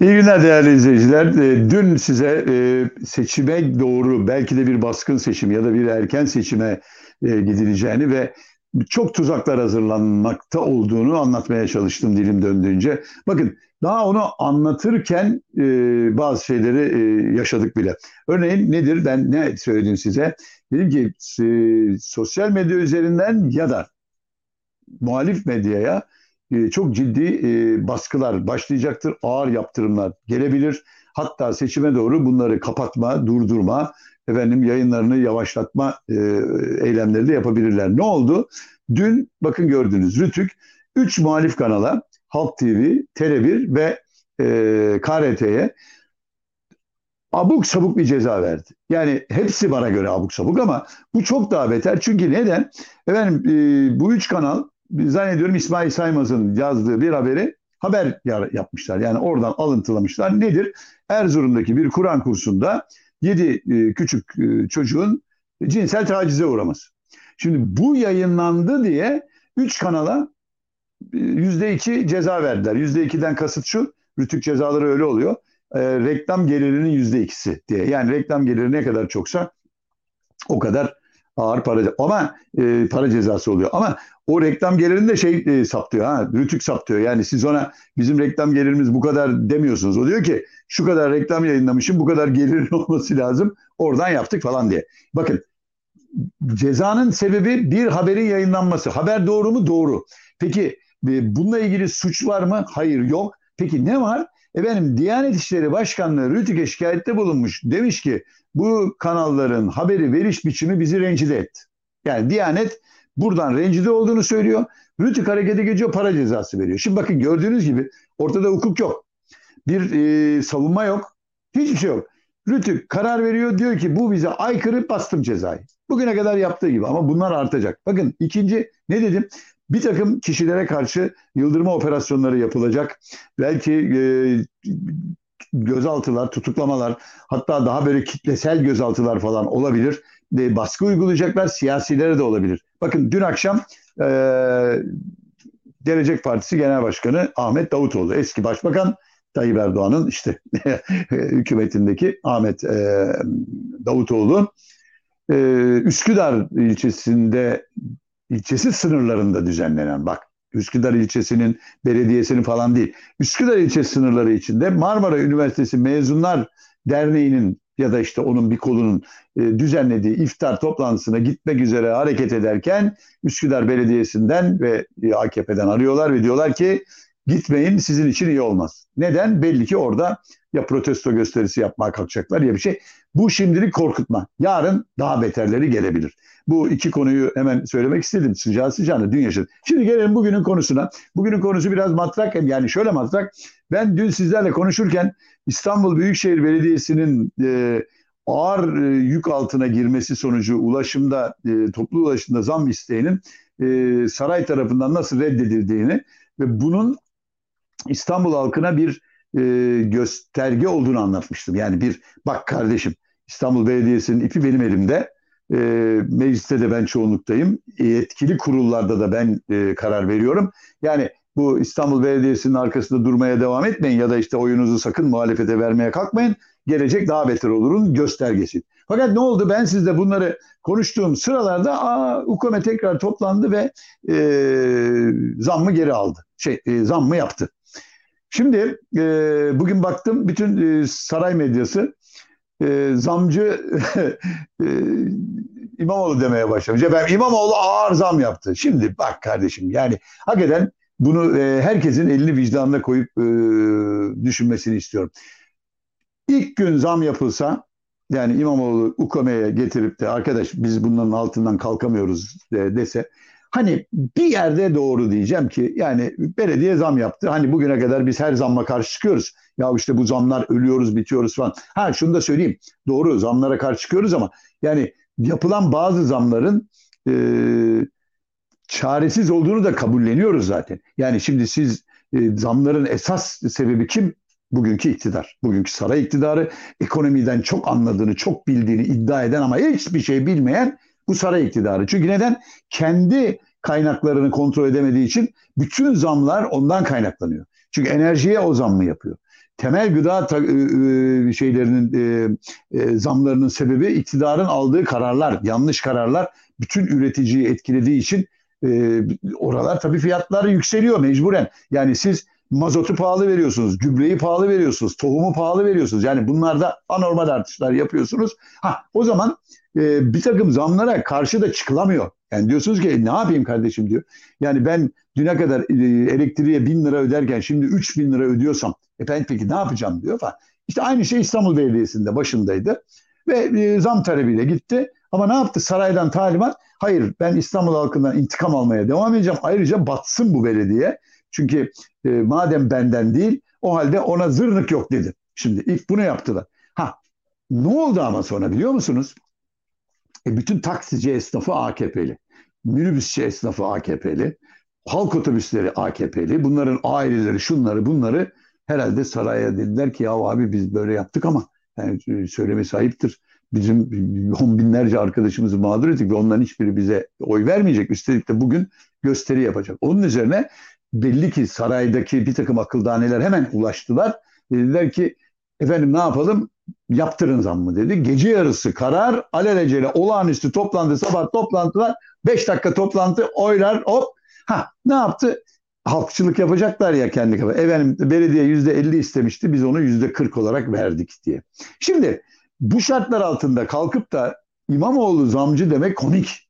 İyi günler değerli izleyiciler. Ee, dün size e, seçime doğru belki de bir baskın seçim ya da bir erken seçime e, gidileceğini ve çok tuzaklar hazırlanmakta olduğunu anlatmaya çalıştım dilim döndüğünce. Bakın daha onu anlatırken e, bazı şeyleri yaşadık bile. Örneğin nedir? Ben ne söyledim size? Dedim ki sosyal medya üzerinden ya da muhalif medyaya e, çok ciddi e, baskılar başlayacaktır. Ağır yaptırımlar gelebilir. Hatta seçime doğru bunları kapatma, durdurma, efendim yayınlarını yavaşlatma e, eylemleri de yapabilirler. Ne oldu? Dün bakın gördünüz Rütük 3 muhalif kanala Halk TV, Tele1 ve e, KRT'ye abuk sabuk bir ceza verdi. Yani hepsi bana göre abuk sabuk ama bu çok daha beter. Çünkü neden? Efendim e, bu üç kanal zannediyorum İsmail Saymaz'ın yazdığı bir haberi haber yapmışlar. Yani oradan alıntılamışlar. Nedir? Erzurum'daki bir Kur'an kursunda 7 e, küçük e, çocuğun cinsel tacize uğraması. Şimdi bu yayınlandı diye 3 kanala %2 e, ceza verdiler. %2'den kasıt şu, rütük cezaları öyle oluyor. E, reklam gelirinin %2'si diye. Yani reklam geliri ne kadar çoksa o kadar ağır para ama e, para cezası oluyor. Ama o reklam gelirini de şey e, saptıyor ha rütük saptıyor. Yani siz ona bizim reklam gelirimiz bu kadar demiyorsunuz. O diyor ki şu kadar reklam yayınlamışım bu kadar gelirin olması lazım. Oradan yaptık falan diye. Bakın cezanın sebebi bir haberin yayınlanması. Haber doğru mu? Doğru. Peki e, bununla ilgili suç var mı? Hayır yok. Peki ne var? Efendim Diyanet İşleri Başkanlığı Rütük'e şikayette bulunmuş. Demiş ki bu kanalların haberi veriş biçimi bizi rencide etti. Yani Diyanet buradan rencide olduğunu söylüyor. Rütük harekete geçiyor para cezası veriyor. Şimdi bakın gördüğünüz gibi ortada hukuk yok. Bir e, savunma yok. Hiçbir şey yok. Rütük karar veriyor diyor ki bu bize aykırı bastım cezayı. Bugüne kadar yaptığı gibi ama bunlar artacak. Bakın ikinci ne dedim? Bir takım kişilere karşı yıldırma operasyonları yapılacak. Belki e, gözaltılar, tutuklamalar hatta daha böyle kitlesel gözaltılar falan olabilir. E, baskı uygulayacaklar siyasilere de olabilir. Bakın dün akşam e, Gelecek Partisi Genel Başkanı Ahmet Davutoğlu, eski başbakan Tayyip Erdoğan'ın işte hükümetindeki Ahmet e, Davutoğlu e, Üsküdar ilçesinde ilçesi sınırlarında düzenlenen bak Üsküdar ilçesinin belediyesinin falan değil. Üsküdar ilçesi sınırları içinde Marmara Üniversitesi Mezunlar Derneği'nin ya da işte onun bir kolunun e, düzenlediği iftar toplantısına gitmek üzere hareket ederken Üsküdar Belediyesi'nden ve e, AKP'den arıyorlar ve diyorlar ki gitmeyin sizin için iyi olmaz. Neden? Belli ki orada ya protesto gösterisi yapmaya kalkacaklar ya bir şey. Bu şimdilik korkutma. Yarın daha beterleri gelebilir. Bu iki konuyu hemen söylemek istedim. Sıcağı sıcağına dün yaşadık. Şimdi gelelim bugünün konusuna. Bugünün konusu biraz matrak. Yani şöyle matrak. Ben dün sizlerle konuşurken İstanbul Büyükşehir Belediyesi'nin e, ağır e, yük altına girmesi sonucu ulaşımda, e, toplu ulaşımda zam isteğinin e, saray tarafından nasıl reddedildiğini ve bunun İstanbul halkına bir e, gösterge olduğunu anlatmıştım. Yani bir bak kardeşim İstanbul Belediyesi'nin ipi benim elimde. E, mecliste de ben çoğunluktayım. Yetkili kurullarda da ben e, karar veriyorum. Yani bu İstanbul Belediyesi'nin arkasında durmaya devam etmeyin ya da işte oyunuzu sakın muhalefete vermeye kalkmayın. Gelecek daha beter olurun göstergesi. Fakat ne oldu? Ben sizle bunları konuştuğum sıralarda aa, UKOME tekrar toplandı ve e, zammı geri aldı. Şey, e, zammı yaptı. Şimdi e, bugün baktım bütün e, saray medyası e, zamcı e, İmamoğlu demeye başlamış. Efendim İmamoğlu ağır zam yaptı. Şimdi bak kardeşim yani hakikaten bunu e, herkesin elini vicdanına koyup e, düşünmesini istiyorum. İlk gün zam yapılsa yani İmamoğlu UKM'ye getirip de arkadaş biz bunların altından kalkamıyoruz de, dese Hani bir yerde doğru diyeceğim ki yani belediye zam yaptı. Hani bugüne kadar biz her zamma karşı çıkıyoruz. Ya işte bu zamlar ölüyoruz, bitiyoruz falan. Ha şunu da söyleyeyim. Doğru zamlara karşı çıkıyoruz ama yani yapılan bazı zamların e, çaresiz olduğunu da kabulleniyoruz zaten. Yani şimdi siz e, zamların esas sebebi kim? Bugünkü iktidar. Bugünkü saray iktidarı ekonomiden çok anladığını, çok bildiğini iddia eden ama hiçbir şey bilmeyen Bu saray iktidarı. Çünkü neden? Kendi kaynaklarını kontrol edemediği için bütün zamlar ondan kaynaklanıyor. Çünkü enerjiye o zammı yapıyor. Temel gıda ta, e, şeylerinin e, e, zamlarının sebebi iktidarın aldığı kararlar, yanlış kararlar bütün üreticiyi etkilediği için oralar tabii fiyatları yükseliyor mecburen. Yani siz mazotu pahalı veriyorsunuz, gübreyi pahalı veriyorsunuz, tohumu pahalı veriyorsunuz. Yani bunlarda anormal artışlar yapıyorsunuz. Ha o zaman e, bir takım zamlara karşı da çıkılamıyor. Yani diyorsunuz ki e, ne yapayım kardeşim diyor. Yani ben düne kadar e, elektriğe bin lira öderken şimdi üç bin lira ödüyorsam e peki ne yapacağım diyor falan. İşte aynı şey İstanbul Belediyesi'nde başındaydı. Ve e, zam talebiyle gitti. Ama ne yaptı? Saraydan talimat. Hayır ben İstanbul halkından intikam almaya devam edeceğim. Ayrıca batsın bu belediye. Çünkü e, madem benden değil o halde ona zırnık yok dedi. Şimdi ilk bunu yaptılar. Ha ne oldu ama sonra biliyor musunuz? E, bütün taksici esnafı AKP'li. Minibüsçi esnafı AKP'li. Halk otobüsleri AKP'li. Bunların aileleri şunları bunları herhalde saraya dediler ki ya abi biz böyle yaptık ama yani e, söyleme sahiptir. Bizim on binlerce arkadaşımızı mağdur ettik ve onların hiçbiri bize oy vermeyecek. Üstelik de bugün gösteri yapacak. Onun üzerine belli ki saraydaki bir takım akıldaneler hemen ulaştılar. Dediler ki efendim ne yapalım yaptırın zammı dedi. Gece yarısı karar alelacele olağanüstü toplantı sabah toplantılar 5 dakika toplantı oylar hop ha ne yaptı? Halkçılık yapacaklar ya kendi kafa. Efendim belediye yüzde elli istemişti biz onu yüzde kırk olarak verdik diye. Şimdi bu şartlar altında kalkıp da İmamoğlu zamcı demek komik.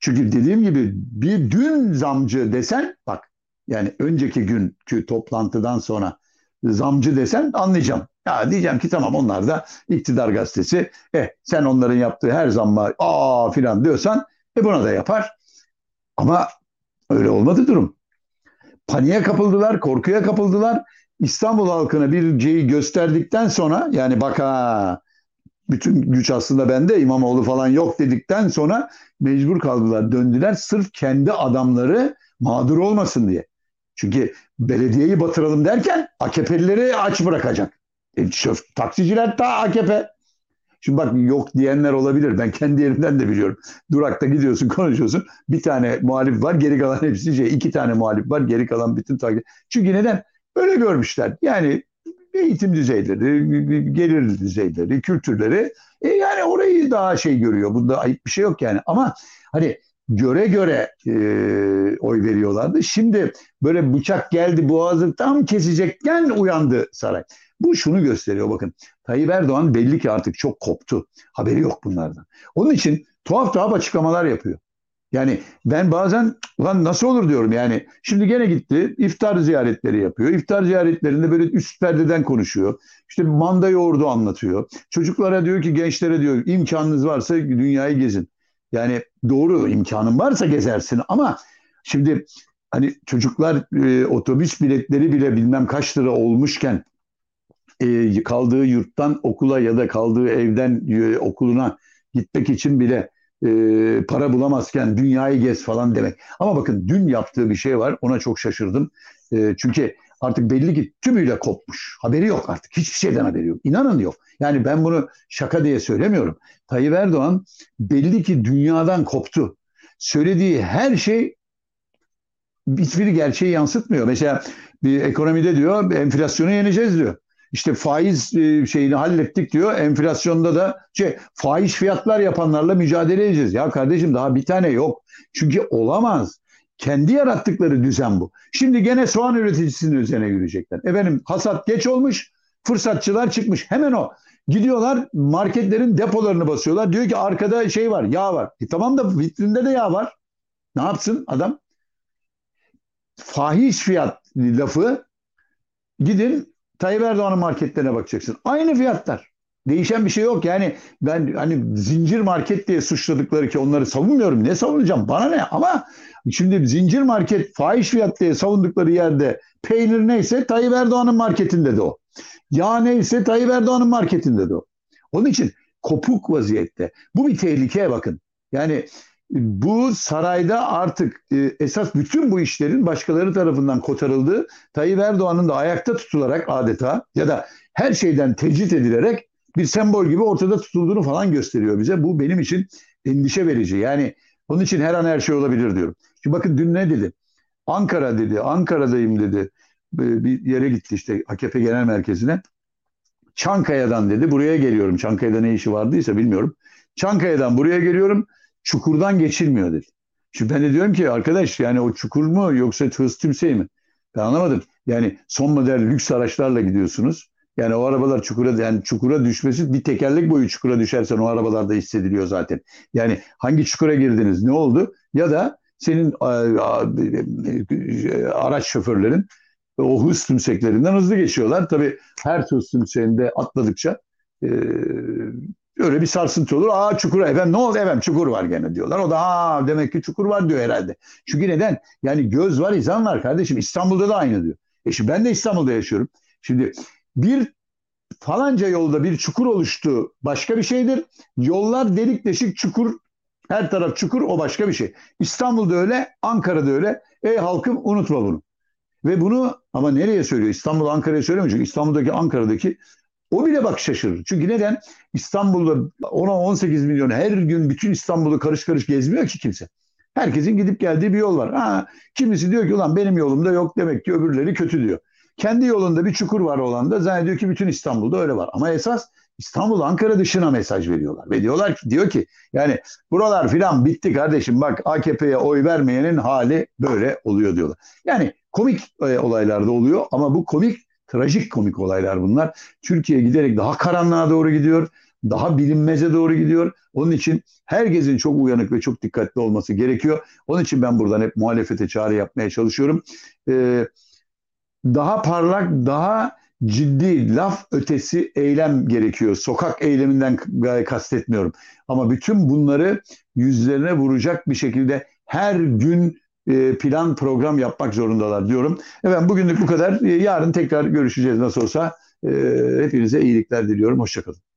Çünkü dediğim gibi bir dün zamcı desen bak yani önceki günkü toplantıdan sonra zamcı desen anlayacağım. Ya diyeceğim ki tamam onlar da iktidar gazetesi. Eh sen onların yaptığı her zamma aa filan diyorsan e buna da yapar. Ama öyle olmadı durum. Paniğe kapıldılar, korkuya kapıldılar. İstanbul halkına bir şeyi gösterdikten sonra yani bak ha bütün güç aslında bende İmamoğlu falan yok dedikten sonra mecbur kaldılar döndüler sırf kendi adamları mağdur olmasın diye. Çünkü belediyeyi batıralım derken AKP'lileri aç bırakacak. E, şöf, taksiciler ta AKP. Şimdi bak yok diyenler olabilir. Ben kendi yerimden de biliyorum. Durakta gidiyorsun konuşuyorsun. Bir tane muhalif var geri kalan hepsi şey. iki tane muhalif var geri kalan bütün takip. Çünkü neden? Öyle görmüşler. Yani eğitim düzeyleri, gelir düzeyleri, kültürleri. E yani orayı daha şey görüyor. Bunda ayıp bir şey yok yani. Ama hani göre göre e, oy veriyorlardı. Şimdi böyle bıçak geldi boğazı tam kesecekken uyandı saray. Bu şunu gösteriyor bakın. Tayyip Erdoğan belli ki artık çok koptu. Haberi yok bunlardan. Onun için tuhaf tuhaf açıklamalar yapıyor. Yani ben bazen ulan nasıl olur diyorum yani. Şimdi gene gitti iftar ziyaretleri yapıyor. İftar ziyaretlerinde böyle üst perdeden konuşuyor. İşte manda yoğurdu anlatıyor. Çocuklara diyor ki gençlere diyor imkanınız varsa dünyayı gezin. Yani doğru imkanın varsa gezersin ama şimdi hani çocuklar e, otobüs biletleri bile bilmem kaç lira olmuşken e, kaldığı yurttan okula ya da kaldığı evden e, okuluna gitmek için bile e, para bulamazken dünyayı gez falan demek. Ama bakın dün yaptığı bir şey var ona çok şaşırdım. E, çünkü artık belli ki tümüyle kopmuş. Haberi yok artık. Hiçbir şeyden haberi yok. İnanın yok. Yani ben bunu şaka diye söylemiyorum. Tayyip Erdoğan belli ki dünyadan koptu. Söylediği her şey hiçbir gerçeği yansıtmıyor. Mesela bir ekonomide diyor enflasyonu yeneceğiz diyor. İşte faiz e, şeyini hallettik diyor. Enflasyonda da şey faiz fiyatlar yapanlarla mücadele edeceğiz. Ya kardeşim daha bir tane yok. Çünkü olamaz. Kendi yarattıkları düzen bu. Şimdi gene soğan üreticisinin üzerine yürüyecekler. Efendim hasat geç olmuş. Fırsatçılar çıkmış. Hemen o. Gidiyorlar marketlerin depolarını basıyorlar. Diyor ki arkada şey var yağ var. E tamam da vitrinde de yağ var. Ne yapsın adam? Fahiş fiyat lafı gidin Tayyip Erdoğan'ın marketlerine bakacaksın. Aynı fiyatlar. Değişen bir şey yok. Yani ben hani zincir market diye suçladıkları ki onları savunmuyorum. Ne savunacağım? Bana ne? Ama şimdi zincir market fahiş fiyat diye savundukları yerde peynir neyse Tayyip Erdoğan'ın marketinde de o. Yağ neyse Tayyip Erdoğan'ın marketinde de o. Onun için kopuk vaziyette. Bu bir tehlike bakın. Yani bu sarayda artık e, esas bütün bu işlerin başkaları tarafından kotarıldığı, Tayyip Erdoğan'ın da ayakta tutularak adeta ya da her şeyden tecrit edilerek bir sembol gibi ortada tutulduğunu falan gösteriyor bize. Bu benim için endişe verici. Yani onun için her an her şey olabilir diyorum. Şimdi bakın dün ne dedi? Ankara dedi, Ankara'dayım dedi. Bir yere gitti işte AKP Genel Merkezi'ne. Çankaya'dan dedi buraya geliyorum. Çankaya'da ne işi vardıysa bilmiyorum. Çankaya'dan buraya geliyorum. Çukurdan geçilmiyor dedi. Şimdi ben de diyorum ki arkadaş yani o çukur mu yoksa hız tümseyi mi? Ben anlamadım. Yani son model lüks araçlarla gidiyorsunuz. Yani o arabalar çukura yani çukura düşmesi bir tekerlek boyu çukura düşersen o arabalarda hissediliyor zaten. Yani hangi çukura girdiniz ne oldu? Ya da senin araç şoförlerin o hız tümseklerinden hızlı geçiyorlar. Tabii her hız tümseğinde atladıkça öyle bir sarsıntı olur. Aa çukur efendim ne oldu efendim çukur var gene diyorlar. O da ha demek ki çukur var diyor herhalde. Çünkü neden? Yani göz var izan var kardeşim. İstanbul'da da aynı diyor. E şimdi ben de İstanbul'da yaşıyorum. Şimdi bir falanca yolda bir çukur oluştu başka bir şeydir. Yollar delik deşik çukur her taraf çukur o başka bir şey. İstanbul'da öyle, Ankara'da öyle. Ey halkım unutma bunu. Ve bunu ama nereye söylüyor? İstanbul Ankara'ya söylemiyor. Çünkü İstanbul'daki Ankara'daki o bile bak şaşırır. Çünkü neden? İstanbul'da 10-18 milyon her gün bütün İstanbul'u karış karış gezmiyor ki kimse. Herkesin gidip geldiği bir yol var. Ha, kimisi diyor ki ulan benim yolumda yok demek ki öbürleri kötü diyor. Kendi yolunda bir çukur var olan da zannediyor ki bütün İstanbul'da öyle var. Ama esas İstanbul Ankara dışına mesaj veriyorlar. Ve diyorlar ki diyor ki yani buralar filan bitti kardeşim bak AKP'ye oy vermeyenin hali böyle oluyor diyorlar. Yani komik e, olaylar da oluyor ama bu komik trajik komik olaylar bunlar. Türkiye giderek daha karanlığa doğru gidiyor. Daha bilinmeze doğru gidiyor. Onun için herkesin çok uyanık ve çok dikkatli olması gerekiyor. Onun için ben buradan hep muhalefete çağrı yapmaya çalışıyorum. Ee, daha parlak, daha ciddi laf ötesi eylem gerekiyor. Sokak eyleminden kastetmiyorum. Ama bütün bunları yüzlerine vuracak bir şekilde her gün plan program yapmak zorundalar diyorum. Evet bugünlük bu kadar. E, yarın tekrar görüşeceğiz nasıl olsa. E, hepinize iyilikler diliyorum. Hoşçakalın.